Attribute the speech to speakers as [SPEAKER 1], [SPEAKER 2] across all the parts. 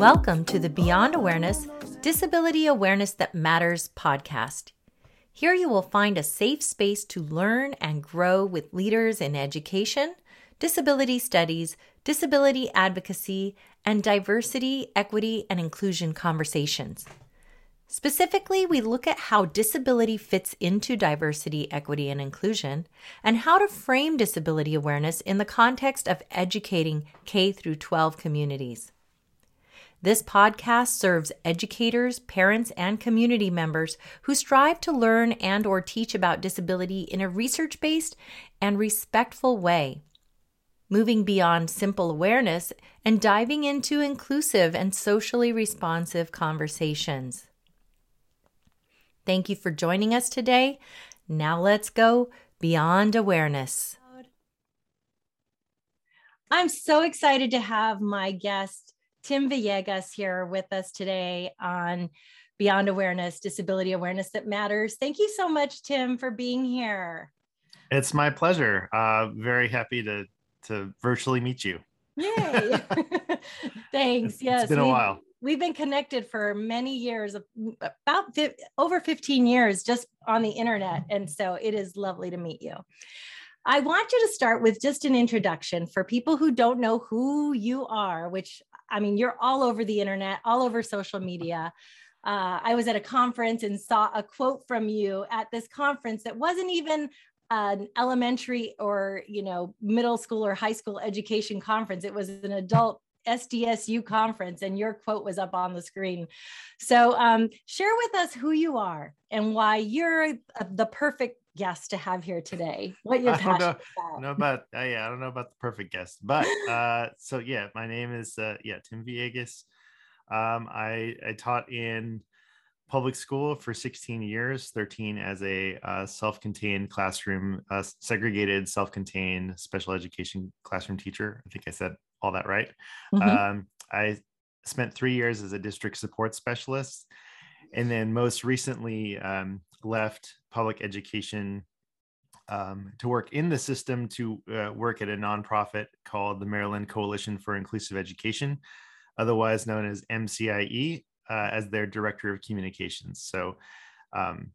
[SPEAKER 1] Welcome to the Beyond Awareness Disability Awareness That Matters podcast. Here you will find a safe space to learn and grow with leaders in education, disability studies, disability advocacy, and diversity, equity, and inclusion conversations. Specifically, we look at how disability fits into diversity, equity, and inclusion, and how to frame disability awareness in the context of educating K through 12 communities. This podcast serves educators, parents, and community members who strive to learn and or teach about disability in a research-based and respectful way. Moving beyond simple awareness and diving into inclusive and socially responsive conversations. Thank you for joining us today. Now let's go beyond awareness. I'm so excited to have my guest, Tim Villegas, here with us today on Beyond Awareness, Disability Awareness That Matters. Thank you so much, Tim, for being here.
[SPEAKER 2] It's my pleasure. Uh, very happy to to virtually meet you.
[SPEAKER 1] Yay! Thanks. Yes,
[SPEAKER 2] it's been a while
[SPEAKER 1] we've been connected for many years about over 15 years just on the internet and so it is lovely to meet you i want you to start with just an introduction for people who don't know who you are which i mean you're all over the internet all over social media uh, i was at a conference and saw a quote from you at this conference that wasn't even an elementary or you know middle school or high school education conference it was an adult SDSU conference, and your quote was up on the screen. So, um, share with us who you are and why you're the perfect guest to have here today. What you're passionate
[SPEAKER 2] about. know about uh, yeah, I don't know about the perfect guest, but uh, so yeah, my name is uh, yeah Tim Villegas. Um, I I taught in public school for 16 years 13 as a uh, self-contained classroom uh, segregated self-contained special education classroom teacher i think i said all that right. Mm-hmm. Um, I spent three years as a district support specialist, and then most recently um, left public education um, to work in the system to uh, work at a nonprofit called the Maryland Coalition for Inclusive Education, otherwise known as MCIE, uh, as their director of communications. So, um,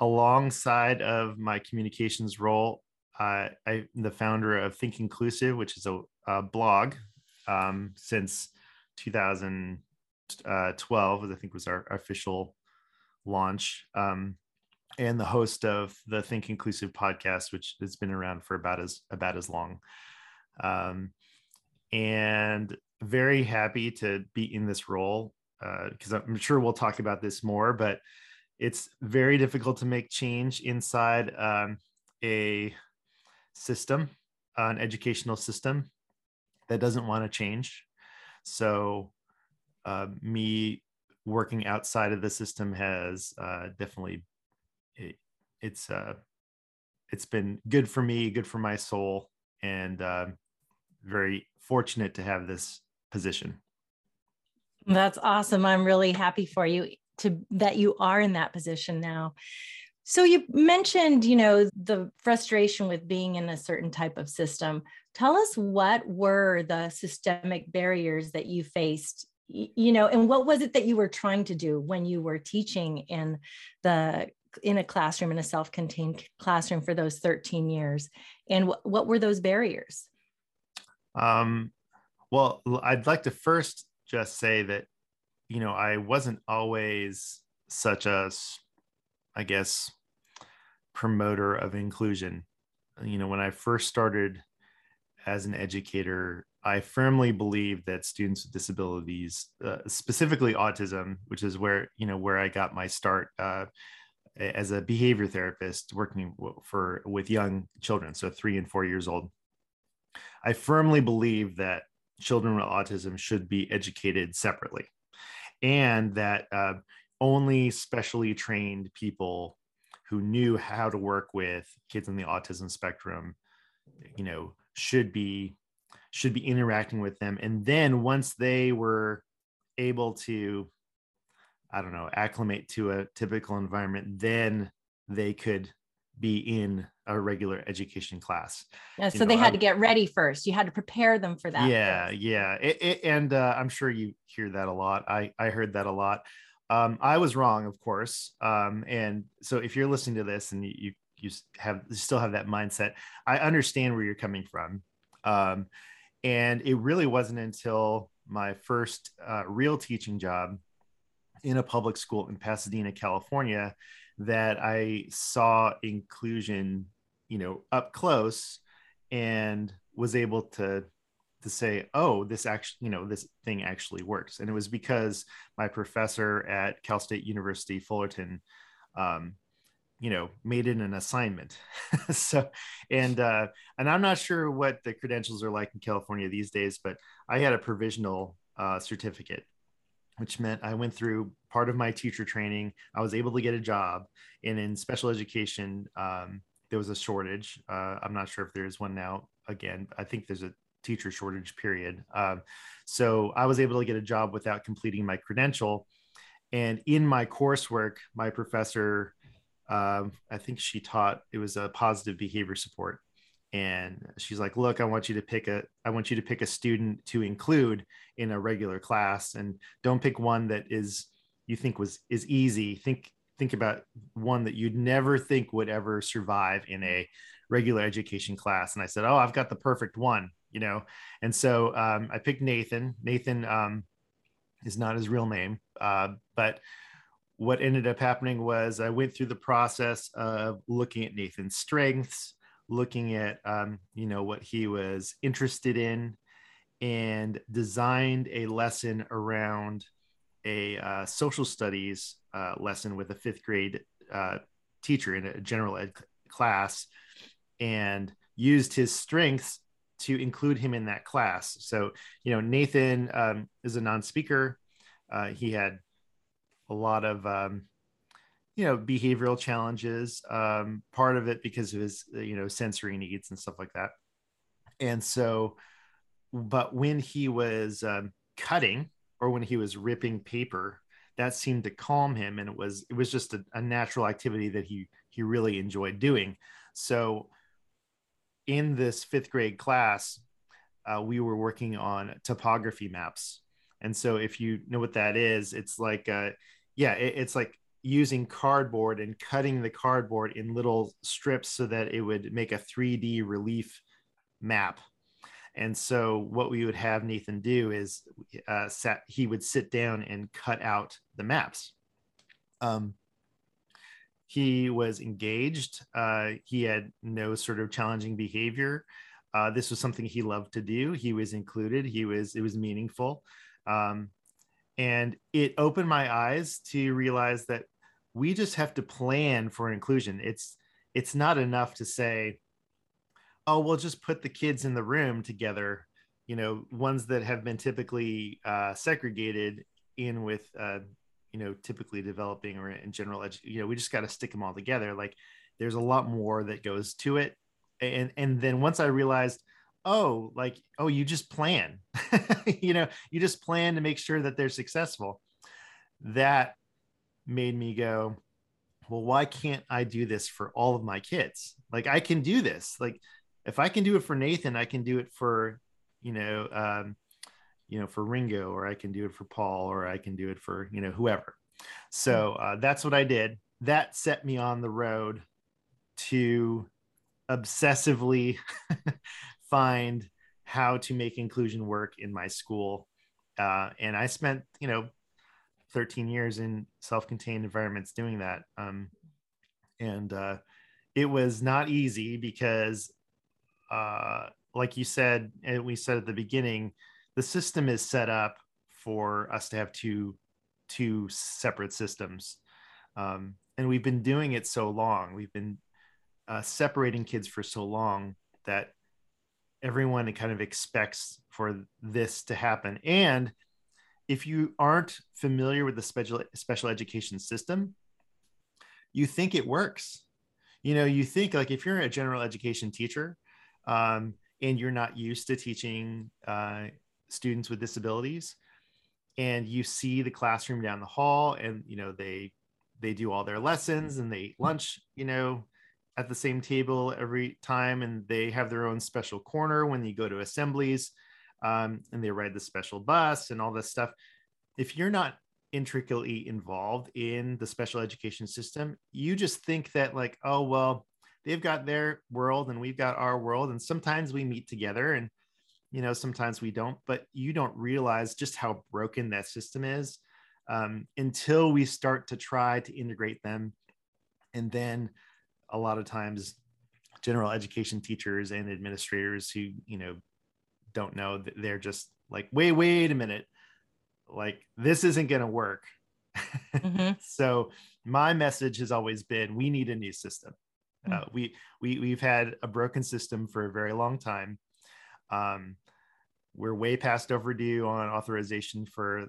[SPEAKER 2] alongside of my communications role, uh, I'm the founder of Think Inclusive, which is a, a blog um, since 2012, I think was our official launch, um, and the host of the Think Inclusive podcast, which has been around for about as about as long. Um, and very happy to be in this role because uh, I'm sure we'll talk about this more, but it's very difficult to make change inside um, a system, an educational system that doesn't want to change. So, uh, me working outside of the system has uh, definitely it, it's uh, it's been good for me, good for my soul, and uh, very fortunate to have this position.
[SPEAKER 1] That's awesome. I'm really happy for you to that you are in that position now. So you mentioned, you know, the frustration with being in a certain type of system. Tell us what were the systemic barriers that you faced, you know, and what was it that you were trying to do when you were teaching in the in a classroom in a self-contained classroom for those 13 years and what, what were those barriers
[SPEAKER 2] um, well i'd like to first just say that you know i wasn't always such a i guess promoter of inclusion. You know, when I first started as an educator, I firmly believe that students with disabilities, uh, specifically autism, which is where you know where I got my start uh, as a behavior therapist, working for with young children, so three and four years old. I firmly believe that children with autism should be educated separately, and that uh, only specially trained people who knew how to work with kids on the autism spectrum you know should be should be interacting with them and then once they were able to i don't know acclimate to a typical environment then they could be in a regular education class.
[SPEAKER 1] Yeah, so know, they had I, to get ready first. You had to prepare them for that.
[SPEAKER 2] Yeah, first. yeah, it, it, and uh, I'm sure you hear that a lot. I I heard that a lot. Um, I was wrong, of course. Um, and so if you're listening to this and you you have you still have that mindset, I understand where you're coming from. Um, and it really wasn't until my first uh, real teaching job in a public school in Pasadena, California, that I saw inclusion, you know, up close and was able to to say, oh, this actually, you know, this thing actually works. And it was because my professor at Cal State University Fullerton, um, you know, made it an assignment. so, and uh, and I'm not sure what the credentials are like in California these days, but I had a provisional uh, certificate which meant I went through part of my teacher training. I was able to get a job, and in special education, um, there was a shortage. Uh, I'm not sure if there is one now. Again, I think there's a teacher shortage period. Um, so I was able to get a job without completing my credential. And in my coursework, my professor, um, I think she taught it was a positive behavior support and she's like look i want you to pick a i want you to pick a student to include in a regular class and don't pick one that is you think was is easy. Think think about one that you'd never think would ever survive in a regular education class. And i said oh i've got the perfect one you know? And so um, i picked nathan. Nathan um, is not his real name uh, but what ended up happening was i went through the process of looking at nathan's strengths looking at um, you know what he was interested in and designed a lesson around a uh, social studies uh, lesson with a fifth grade uh, teacher in a general ed class and used his strengths to include him in that class. So you know nathan um, is a non-speaker. Uh, he had a lot of um, you know behavioral challenges um, part of it because of his you know sensory needs and stuff like that. And so but when he was um, cutting or when he was ripping paper that seemed to calm him and it was it was just a, a natural activity that he he really enjoyed doing. So in this fifth grade class uh, we were working on topography maps. And so if you know what that is it's like uh, yeah it, it's like using cardboard and cutting the cardboard in little strips so that it would make a 3D relief map. And so what we would have Nathan do is uh, sat, he would sit down and cut out the maps. Um, he was engaged. Uh, he had no sort of challenging behavior. Uh, this was something he loved to do. He was included. He was it was meaningful, um, and it opened my eyes to realize that we just have to plan for inclusion. It's it's not enough to say oh we'll just put the kids in the room together. You know ones that have been typically uh, segregated in with uh, you know typically developing or in general edu- you know we just got to stick them all together. Like there's a lot more that goes to it. And and then once i realized oh like oh you just plan. You know you just plan to make sure that they're successful. That made me go, well, why can't I do this for all of my kids? Like I can do this. Like if I can do it for Nathan, I can do it for, you know, um, you know, for Ringo, or I can do it for Paul, or I can do it for, you know, whoever. So uh, that's what I did. That set me on the road to obsessively find how to make inclusion work in my school. Uh, and I spent, you know, 13 years in self-contained environments doing that. Um, and uh, it was not easy because uh, like you said and we said at the beginning the system is set up for us to have two two separate systems. Um, and we've been doing it so long. We've been uh, separating kids for so long that everyone kind of expects for this to happen. And if you aren't familiar with the special special education system, you think it works. You know, you think like if you're a general education teacher um, and you're not used to teaching uh, students with disabilities, and you see the classroom down the hall, and you know they they do all their lessons and they eat lunch, you know, at the same table every time and they have their own special corner when you go to assemblies um, and they ride the special bus and all this stuff. If you're not intricately involved in the special education system you just think that like oh well they've got their world and we've got our world and sometimes we meet together and you know sometimes we don't but you don't realize just how broken that system is um, until we start to try to integrate them. And then a lot of times general education teachers and administrators who you know don't know that they're just like wait wait a minute. Like this isn't going to work. Mm-hmm. so my message has always been we need a new system. Mm-hmm. uh, we we we've had a broken system for a very long time. Um, we're way past overdue on authorization for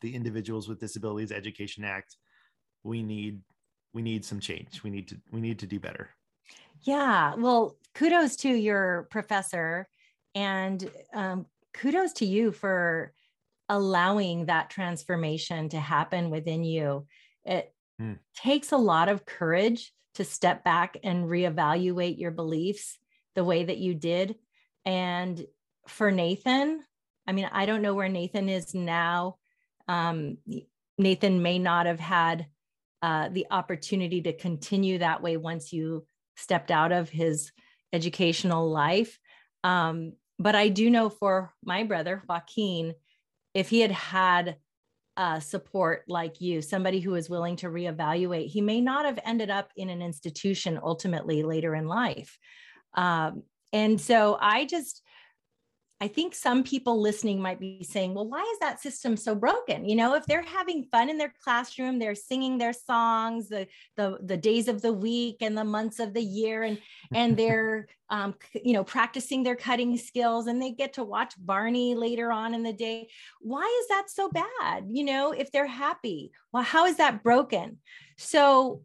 [SPEAKER 2] the individuals with disabilities education act. We need we need some change. We need to we need to do better.
[SPEAKER 1] Yeah. Well kudos to your professor and um, kudos to you for allowing that transformation to happen within you it mm. takes a lot of courage to step back and reevaluate your beliefs the way that you did and for nathan i mean i don't know where nathan is now um, nathan may not have had uh, the opportunity to continue that way once you stepped out of his educational life. Um, but I do know for my brother, Joaquin, if he had had uh, support like you, somebody who was willing to reevaluate, he may not have ended up in an institution ultimately later in life. Um, and so I just, I think some people listening might be saying, well, why is that system so broken? You know, if they're having fun in their classroom, they're singing their songs, the the, the days of the week and the months of the year, and and they're um, you know practicing their cutting skills, and they get to watch Barney later on in the day. Why is that so bad? You know, if they're happy, well, how is that broken? So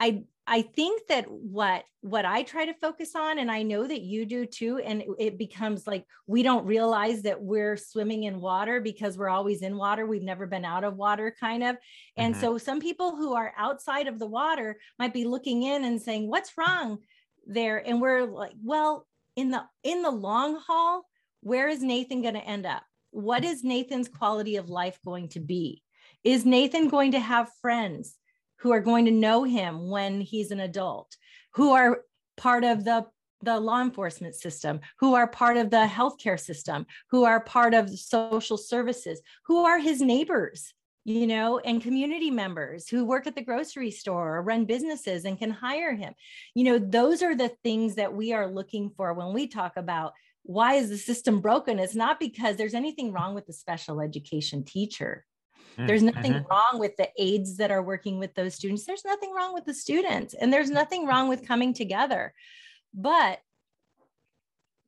[SPEAKER 1] I I think that what what I try to focus on, and I know that you do too, and it becomes like we don't realize that we're swimming in water because we're always in water. We've never been out of water, kind of. And mm-hmm. so some people who are outside of the water might be looking in and saying, "What's wrong there?" And we're like, "Well, in the in the long haul, where is Nathan going to end up? What is Nathan's quality of life going to be? Is Nathan going to have friends?" Who are going to know him when he's an adult, who are part of the the law enforcement system, who are part of the healthcare system, who are part of social services, who are his neighbors, you know, and community members who work at the grocery store or run businesses and can hire him. You know, those are the things that we are looking for when we talk about why is the system broken? It's not because there's anything wrong with the special education teacher. Mm, there's nothing mm-hmm. wrong with the aides that are working with those students. There's nothing wrong with the students, and there's nothing wrong with coming together. But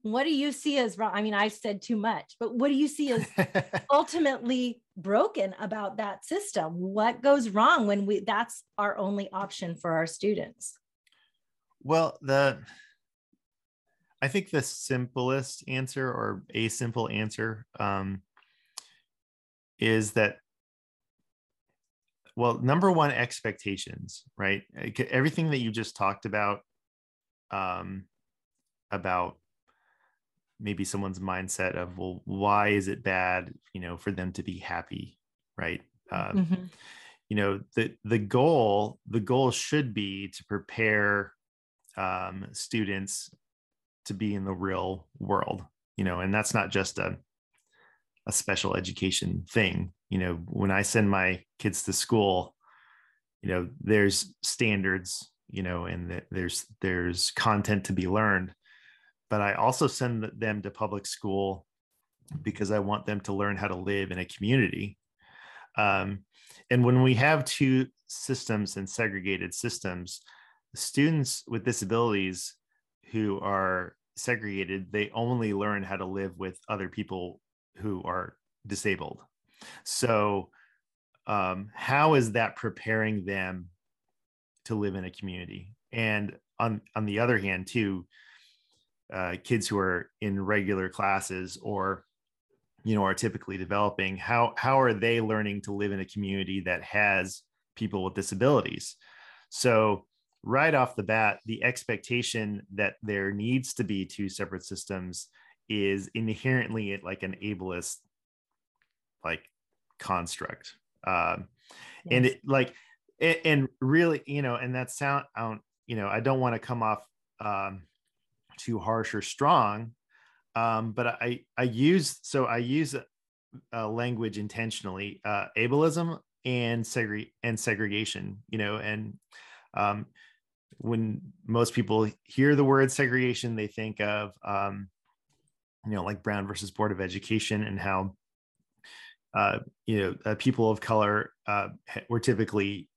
[SPEAKER 1] what do you see as wrong? I mean, I've said too much, but what do you see as ultimately broken about that system? What goes wrong when we that's our only option for our students?
[SPEAKER 2] Well, the I think the simplest answer or a simple answer um, is that well number one expectations right? Everything that you just talked about um about maybe someone's mindset of well why is it bad you know for them to be happy right? Um, mm-hmm. you know the the goal the goal should be to prepare um, students to be in the real world you know and that's not just a a special education thing you know when i send my kids to school you know there's standards you know and there's there's content to be learned. But i also send them to public school because i want them to learn how to live in a community. Um, and when we have two systems and segregated systems students with disabilities who are segregated they only learn how to live with other people who are disabled so, um, how is that preparing them to live in a community? And on on the other hand, too, uh, kids who are in regular classes or you know are typically developing how how are they learning to live in a community that has people with disabilities so right off the bat, the expectation that there needs to be two separate systems is inherently like an ableist like construct. Um, yes. And it like, and, and really, you know, and that sound, I don't, you know, I don't want to come off um, too harsh or strong, um, but I I use so I use language intentionally, uh, ableism and segre- and segregation, you know, and um, when most people hear the word segregation, they think of um, you know like Brown versus Board of Education and how uh, you know uh, people of color uh, were typically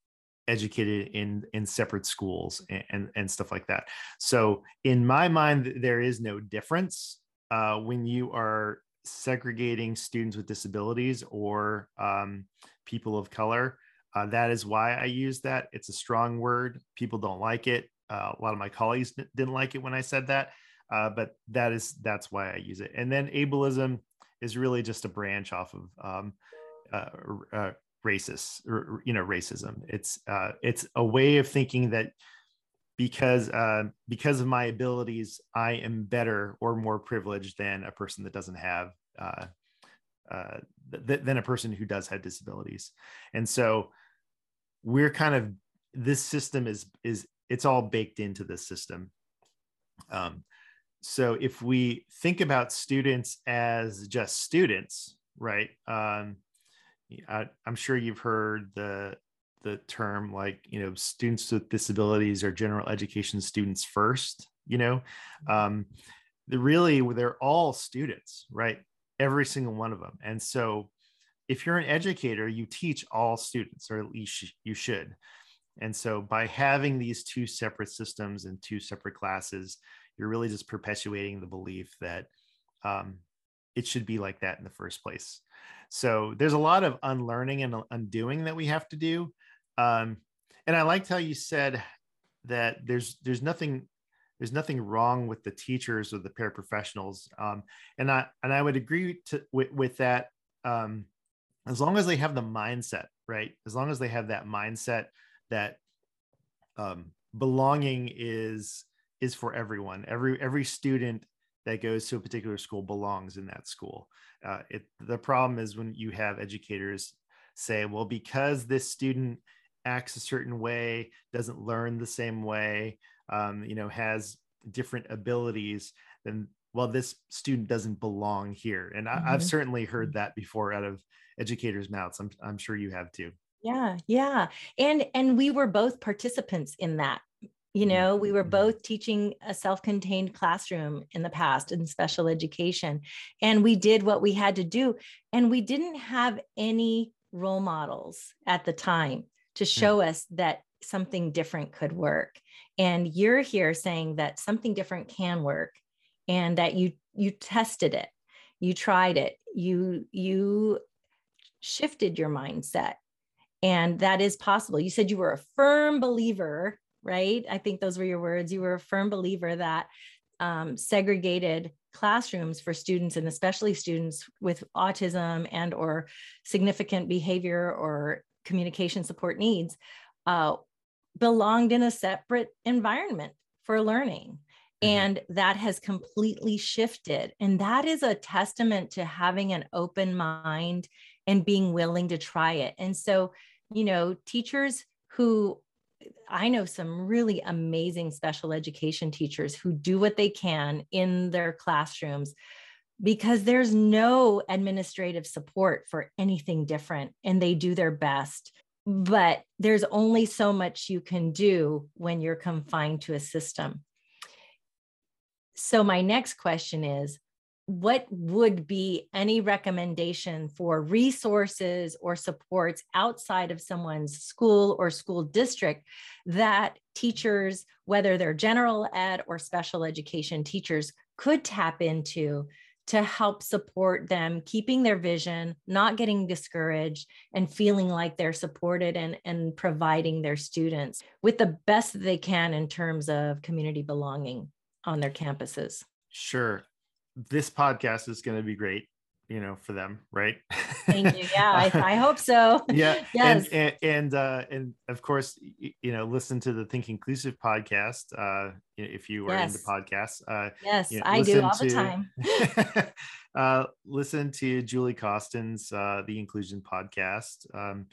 [SPEAKER 2] educated in in separate schools and, and, and stuff like that. So in my mind, there is no difference uh, when you are segregating students with disabilities or um, people of color. Uh, that is why I use that. It's a strong word. People don't like it. Uh, a lot of my colleagues didn't like it when I said that, but that is that's why I use it. And then ableism is really just a branch off of um, uh, uh, racist, or, you know, racism. It's uh, it's a way of thinking that because uh, because of my abilities, I am better or more privileged than a person that doesn't have uh, uh, th- than a person who does have disabilities, and so we're kind of this system is is it's all baked into this system. Um, so if we think about students as just students, right? Um, I, I'm sure you've heard the the term like you know students with disabilities or general education students first you know mm-hmm. um the really they're all students right every single one of them and so if you're an educator you teach all students or at least you should and so by having these two separate systems and two separate classes you're really just perpetuating the belief that um, it should be like that in the first place so there's a lot of unlearning and undoing that we have to do um, and I liked how you said that there's there's nothing there's nothing wrong with the teachers or the paraprofessionals. Um, and I and I would agree to with, with that um, as long as they have the mindset right. As long as they have that mindset that um, belonging is is for everyone. Every every student that goes to a particular school belongs in that school. Uh, it, the problem is when you have educators say, well, because this student acts a certain way, doesn't learn the same way, um, you know, has different abilities, then well, this student doesn't belong here. And I, have mm-hmm. certainly heard that before out of educators' mouths. I'm, I'm sure you have too.
[SPEAKER 1] Yeah, yeah. And and we were both participants in that. You mm-hmm. know, we were both teaching a self-contained classroom in the past in special education. And we did what we had to do. And we didn't have any role models at the time to hmm. show us that something different could work and you're here saying that something different can work and that you you tested it you tried it you you shifted your mindset and that is possible you said you were a firm believer right i think those were your words you were a firm believer that um, segregated classrooms for students and especially students with autism and or significant behavior or communication support needs uh, belonged in a separate environment for learning. Mm-hmm. And that has completely shifted. And that is a testament to having an open mind and being willing to try it. And so, you know, teachers who I know some really amazing special education teachers who do what they can in their classrooms because there's no administrative support for anything different and they do their best. But there's only so much you can do when you're confined to a system. So my next question is what would be any recommendation for resources or supports outside of someone's school or school district that teachers whether they're general ed or special education teachers could tap into to help support them keeping their vision not getting discouraged and feeling like they're supported and, and providing their students with the best they can in terms of community belonging on their campuses?
[SPEAKER 2] Sure this podcast is going to be great you know, for them, right?
[SPEAKER 1] Thank you. Yeah, I, I hope so.
[SPEAKER 2] Yeah.
[SPEAKER 1] yes.
[SPEAKER 2] And and and, uh, and of course, you know, listen to the Think Inclusive podcast. Uh, if you are
[SPEAKER 1] yes.
[SPEAKER 2] into podcasts. Uh,
[SPEAKER 1] yes,
[SPEAKER 2] you know,
[SPEAKER 1] I do all
[SPEAKER 2] to,
[SPEAKER 1] the time.
[SPEAKER 2] uh, listen to Julie Causton's uh, the Inclusion podcast. Um,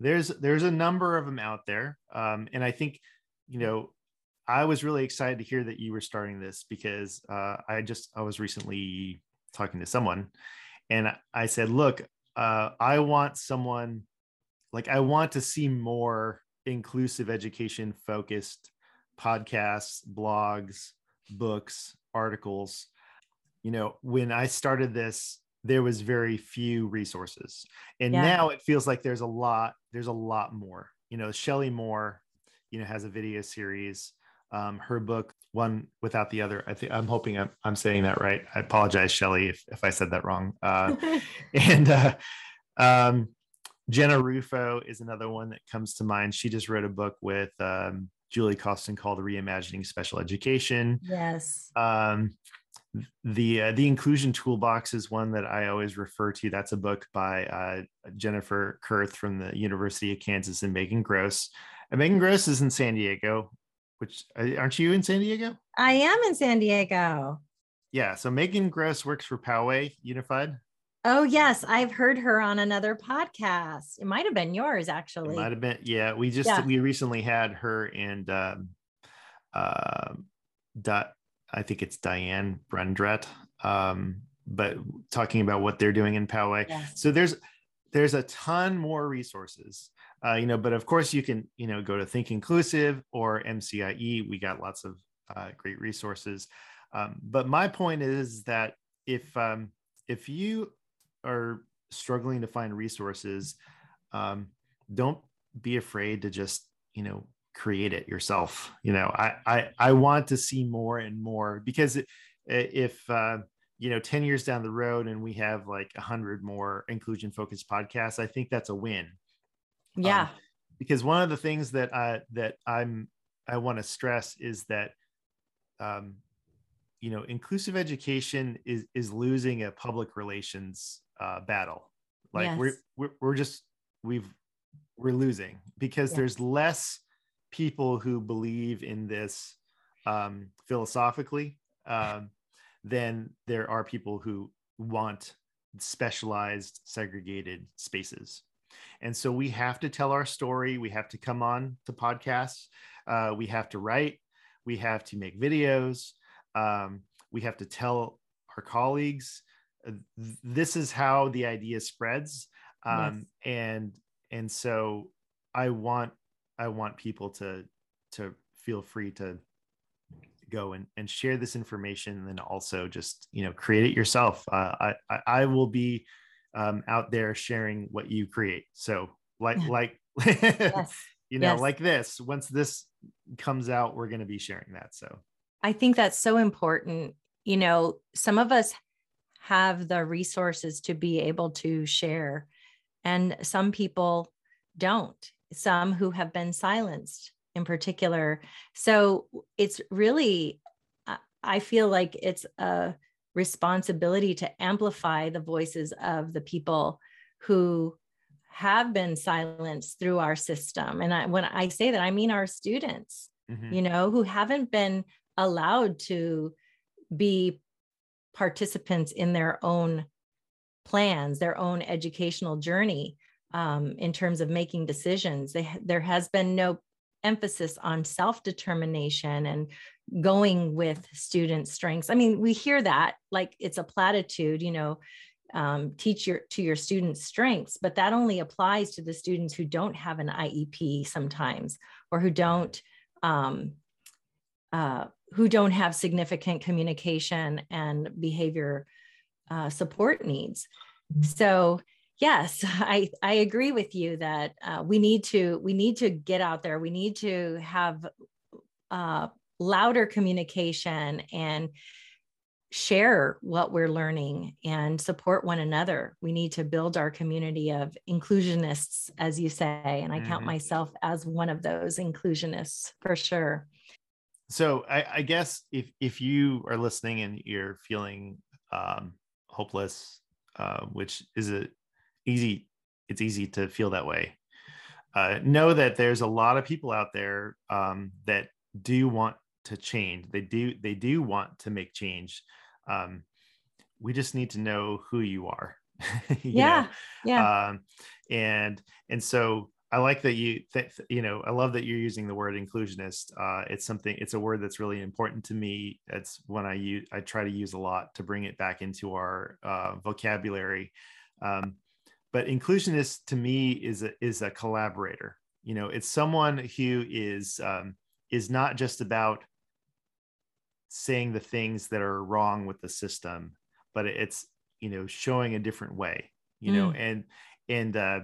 [SPEAKER 2] there's there's a number of them out there, um, and I think you know I was really excited to hear that you were starting this because uh, I just I was recently talking to someone and I said, look, uh, I want someone like I want to see more inclusive education focused podcasts, blogs, books, articles. You know, when I started this, there was very few resources. And yeah. now it feels like there's a lot, there's a lot more. You know, Shelley Moore, you know, has a video series. Um, her book, one without the other. I think I'm hoping I'm, I'm saying that right. I apologize, Shelley, if, if I said that wrong. Uh, and uh, um, Jenna Rufo is another one that comes to mind. She just wrote a book with um, Julie Causton called Reimagining Special Education.
[SPEAKER 1] Yes.
[SPEAKER 2] Um, the uh, the inclusion toolbox is one that I always refer to. That's a book by uh, Jennifer Kurth from the University of Kansas and Megan Gross. And Megan Gross is in San Diego which aren't you in San Diego?
[SPEAKER 1] I am in San Diego.
[SPEAKER 2] Yeah. So Megan Gross works for Poway Unified.
[SPEAKER 1] Oh yes, I've heard her on another podcast. It might have been yours, actually.
[SPEAKER 2] It might have been. Yeah, we just yeah. we recently had her and um, uh, dot. I think it's Diane Brundret. Um, but talking about what they're doing in Poway. Yes. So there's there's a ton more resources uh, you know but of course you can you know go to think inclusive or mcie we got lots of uh, great resources. Um, but my point is that if um, if you are struggling to find resources um, don't be afraid to just you know create it yourself. You know i i, I want to see more and more because if uh, you know 10 years down the road and we have like 100 more inclusion focused podcasts i think that's a win
[SPEAKER 1] yeah. Um,
[SPEAKER 2] because one of the things that I that I'm I want to stress is that um, you know, inclusive education is is losing a public relations uh, battle. Like yes. we're, we're we're just we've we're losing because there's less people who believe in this um, philosophically um, than there are people who want specialized segregated spaces and so we have to tell our story. We have to come on to podcasts. Uh, we have to write. We have to make videos. Um, we have to tell our colleagues. Uh, this is how the idea spreads. Um, yes. And and so I want I want people to to feel free to go and, and share this information and then also just you know create it yourself uh, I, I will be um, out there sharing what you create. So like like yes. you know yes. like this once this comes out we're going to be sharing that so
[SPEAKER 1] I think that's so important. You know, some of us have the resources to be able to share and some people don't. Some who have been silenced in particular. So it's really I feel like it's a responsibility to amplify the voices of the people who have been silenced through our system. And I, when I say that, I mean our students, mm-hmm. you know, who haven't been allowed to be participants in their own plans, their own educational journey um, in terms of making decisions. They, there has been no emphasis on self determination and going with student strengths. I mean, we hear that like it's a platitude, you know, um, teach your to your students' strengths, but that only applies to the students who don't have an IEP sometimes, or who don't um, uh, who don't have significant communication and behavior uh, support needs. So yes, I I agree with you that uh, we need to we need to get out there. We need to have uh, louder communication and share what we're learning and support one another. We need to build our community of inclusionists, as you say, and I mm-hmm. count myself as one of those inclusionists for sure.
[SPEAKER 2] So I, I, guess if if you are listening and you're feeling um, hopeless, uh, which is a easy. It's easy to feel that way. Uh, know that there's a lot of people out there um, that do want to change. They do. They do want to make change. Um, we just need to know who you are.
[SPEAKER 1] you yeah. Know? Yeah.
[SPEAKER 2] Um, and and so I like that you th- you know I love that you're using the word inclusionist. Uh, it's something it's a word that's really important to me. It's one I use I try to use a lot to bring it back into our uh, vocabulary. Um, but inclusionist to me is a is a collaborator. You know, it's someone who is um, is not just about saying the things that are wrong with the system, but it's you know showing a different way. You mm. know, and and uh,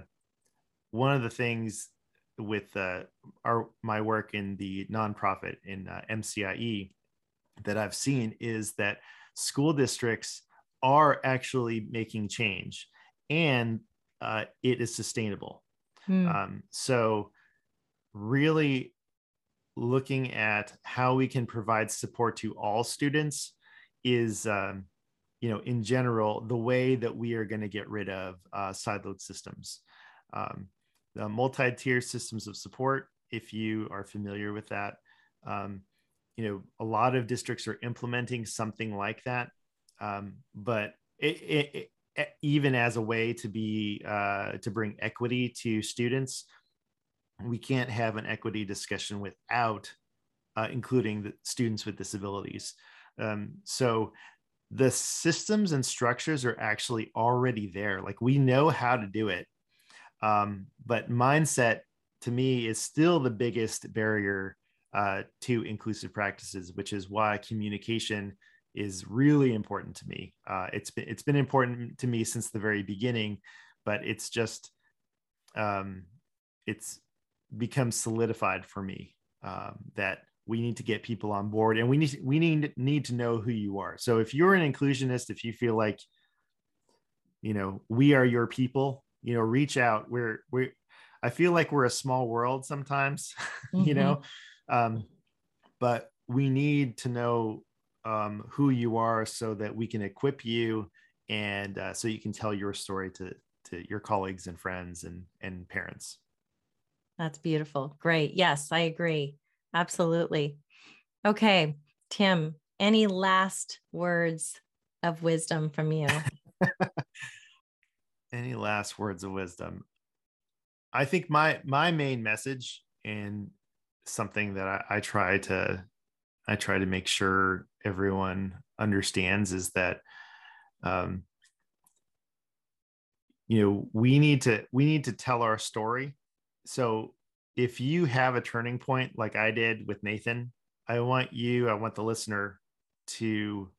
[SPEAKER 2] one of the things with uh, our my work in the nonprofit in uh, MCIE that I've seen is that school districts are actually making change and uh, it is sustainable. Mm. Um, so, really looking at how we can provide support to all students is, um, you know, in general, the way that we are going to get rid of uh, siloed systems. Um, the multi-tier systems of support if you are familiar with that um, you know a lot of districts are implementing something like that um, but it, it, it, even as a way to be uh, to bring equity to students we can't have an equity discussion without uh, including the students with disabilities. Um, so the systems and structures are actually already there. Like we know how to do it. Um, but mindset to me is still the biggest barrier uh, to inclusive practices, which is why communication is really important to me. Uh, it's been it's been important to me since the very beginning, but it's just um, it's become solidified for me um, that we need to get people on board and we need we need need to know who you are. So if you're an inclusionist, if you feel like you know we are your people you know reach out we're we i feel like we're a small world sometimes mm-hmm. you know um but we need to know um who you are so that we can equip you and uh, so you can tell your story to to your colleagues and friends and and parents
[SPEAKER 1] that's beautiful. Great. Yes i agree. Absolutely. Okay tim any last words of wisdom from you?
[SPEAKER 2] Any last words of wisdom? I think my my main message and something that I, I try to i try to make sure everyone understands is that um you know we need to we need to tell our story so if you have a turning point like i did with nathan i want you i want the listener to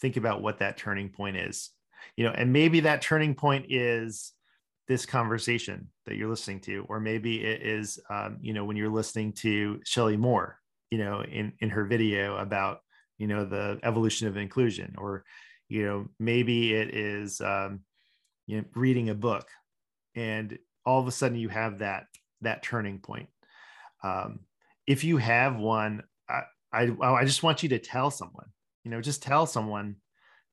[SPEAKER 2] think about what that turning point is. You know and maybe that turning point is this conversation that you're listening to or maybe it is um, you know when you're listening to Shelley Moore you know in in her video about you know the evolution of inclusion or you know maybe it is um, you know reading a book and all of a sudden you have that that turning point. Um, if you have one I, I i just want you to tell someone you know just tell someone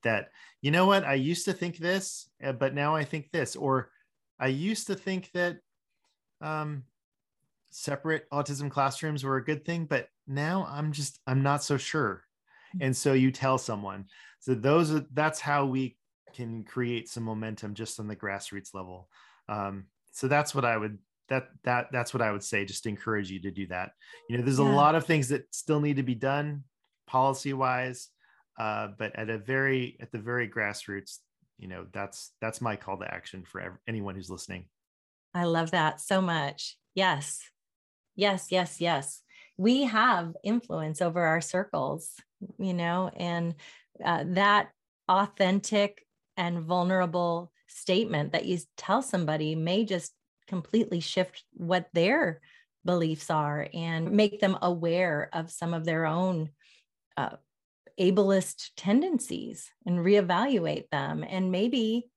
[SPEAKER 2] that you know what? I used to think this eh, but now i think this or i used to think that um, separate autism classrooms were a good thing but now i'm just i'm not so sure. And so you tell someone. So those are that's how we can create some momentum just on the grassroots level. Um, so that's what i would that that that's what i would say just encourage you to do that. You know there's yeah. a lot of things that still need to be done policy wise uh, but at a very at the very grassroots you know that's that's my call to action for anyone who's listening.
[SPEAKER 1] I love that so much. Yes. Yes yes yes. We have influence over our circles you know and uh, that authentic and vulnerable statement that you tell somebody may just completely shift what their beliefs are and make them aware of some of their own uh, ableist tendencies and reevaluate them and maybe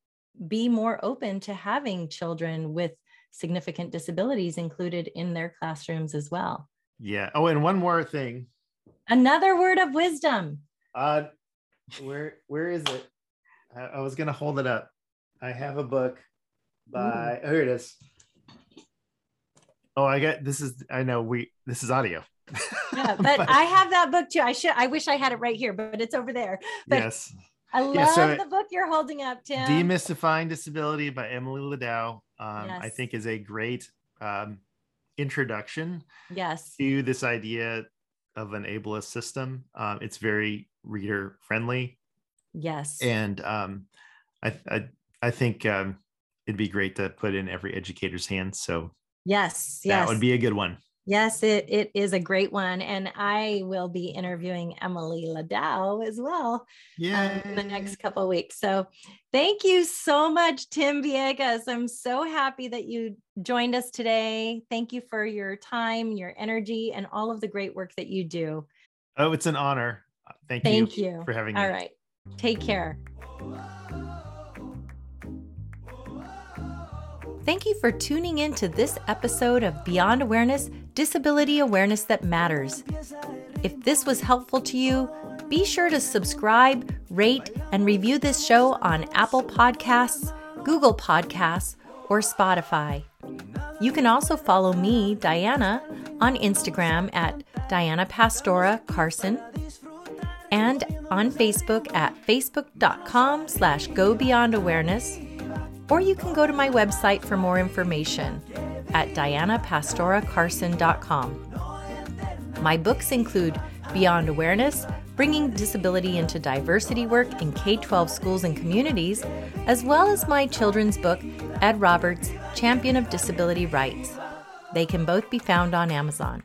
[SPEAKER 1] be more open to having children with significant disabilities included in their classrooms as well.
[SPEAKER 2] Yeah. Oh, and one more thing.
[SPEAKER 1] Another word of wisdom.
[SPEAKER 2] Uh where where is it? I, I was gonna hold it up. I have a book by oh, here it is. Oh, I got this is I know we this is audio.
[SPEAKER 1] yeah, but, but, I have that book too. I should I wish I had it right here, but it's over there. But
[SPEAKER 2] yes.
[SPEAKER 1] I love yeah, so the book you're holding up, Tim.
[SPEAKER 2] Demystifying Disability by Emily Ladau. Um, yes. I think is a great um, introduction
[SPEAKER 1] yes.
[SPEAKER 2] to this idea of an ableist system. Um, it's very reader friendly.
[SPEAKER 1] Yes.
[SPEAKER 2] And um, I, I, I think um, it'd be great to put in every educator's hands. So
[SPEAKER 1] yes,
[SPEAKER 2] that yes. would be a good one.
[SPEAKER 1] Yes, it, it is a great one. And I will be interviewing Emily Ladau as well
[SPEAKER 2] yeah.
[SPEAKER 1] Um, in the next couple weeks. So thank you so much, Tim Villegas. I'm so happy that you joined us today. Thank you for your time, your energy, and all of the great work that you do.
[SPEAKER 2] Oh, it's an honor. Thank,
[SPEAKER 1] thank
[SPEAKER 2] you,
[SPEAKER 1] you
[SPEAKER 2] for having me.
[SPEAKER 1] All right. Take care. Thank you for tuning in to this episode of Beyond Awareness Disability Awareness That Matters. If this was helpful to you, be sure to subscribe, rate, and review this show on Apple Podcasts, Google Podcasts, or Spotify. You can also follow me, Diana, on Instagram at Diana Pastora Carson and on Facebook at facebook.com slash go beyond awareness or you can go to my website for more information at dianapastoracarson.com. My books include Beyond Awareness, bringing disability into diversity work in K 12 schools and communities, as well as my children's book, Ed Roberts, Champion of Disability Rights. They can both be found on Amazon.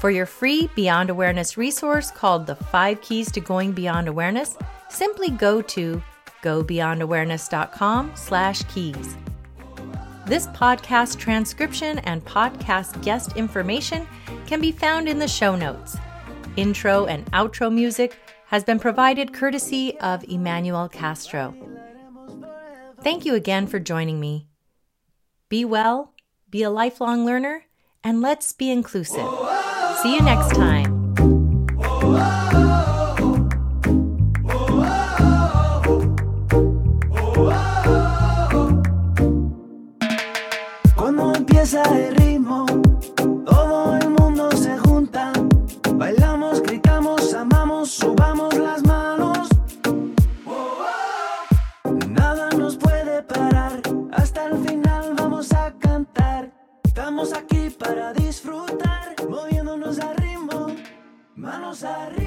[SPEAKER 1] For your free Beyond Awareness resource called The Five Keys to Going Beyond Awareness, simply go to gobeyondawareness.com slash keys. This podcast transcription and podcast guest information can be found in the show notes. Intro and outro music has been provided courtesy of Emmanuel Castro. Thank you again for joining me. Be well, be a lifelong learner, and let's be inclusive. See you next time.
[SPEAKER 3] cabeza ritmo, todo el mundo se junta. Bailamos, gritamos, amamos, subamos las manos. Nada nos puede parar, hasta el final vamos a cantar. Estamos aquí para disfrutar, moviéndonos a ritmo, manos arriba.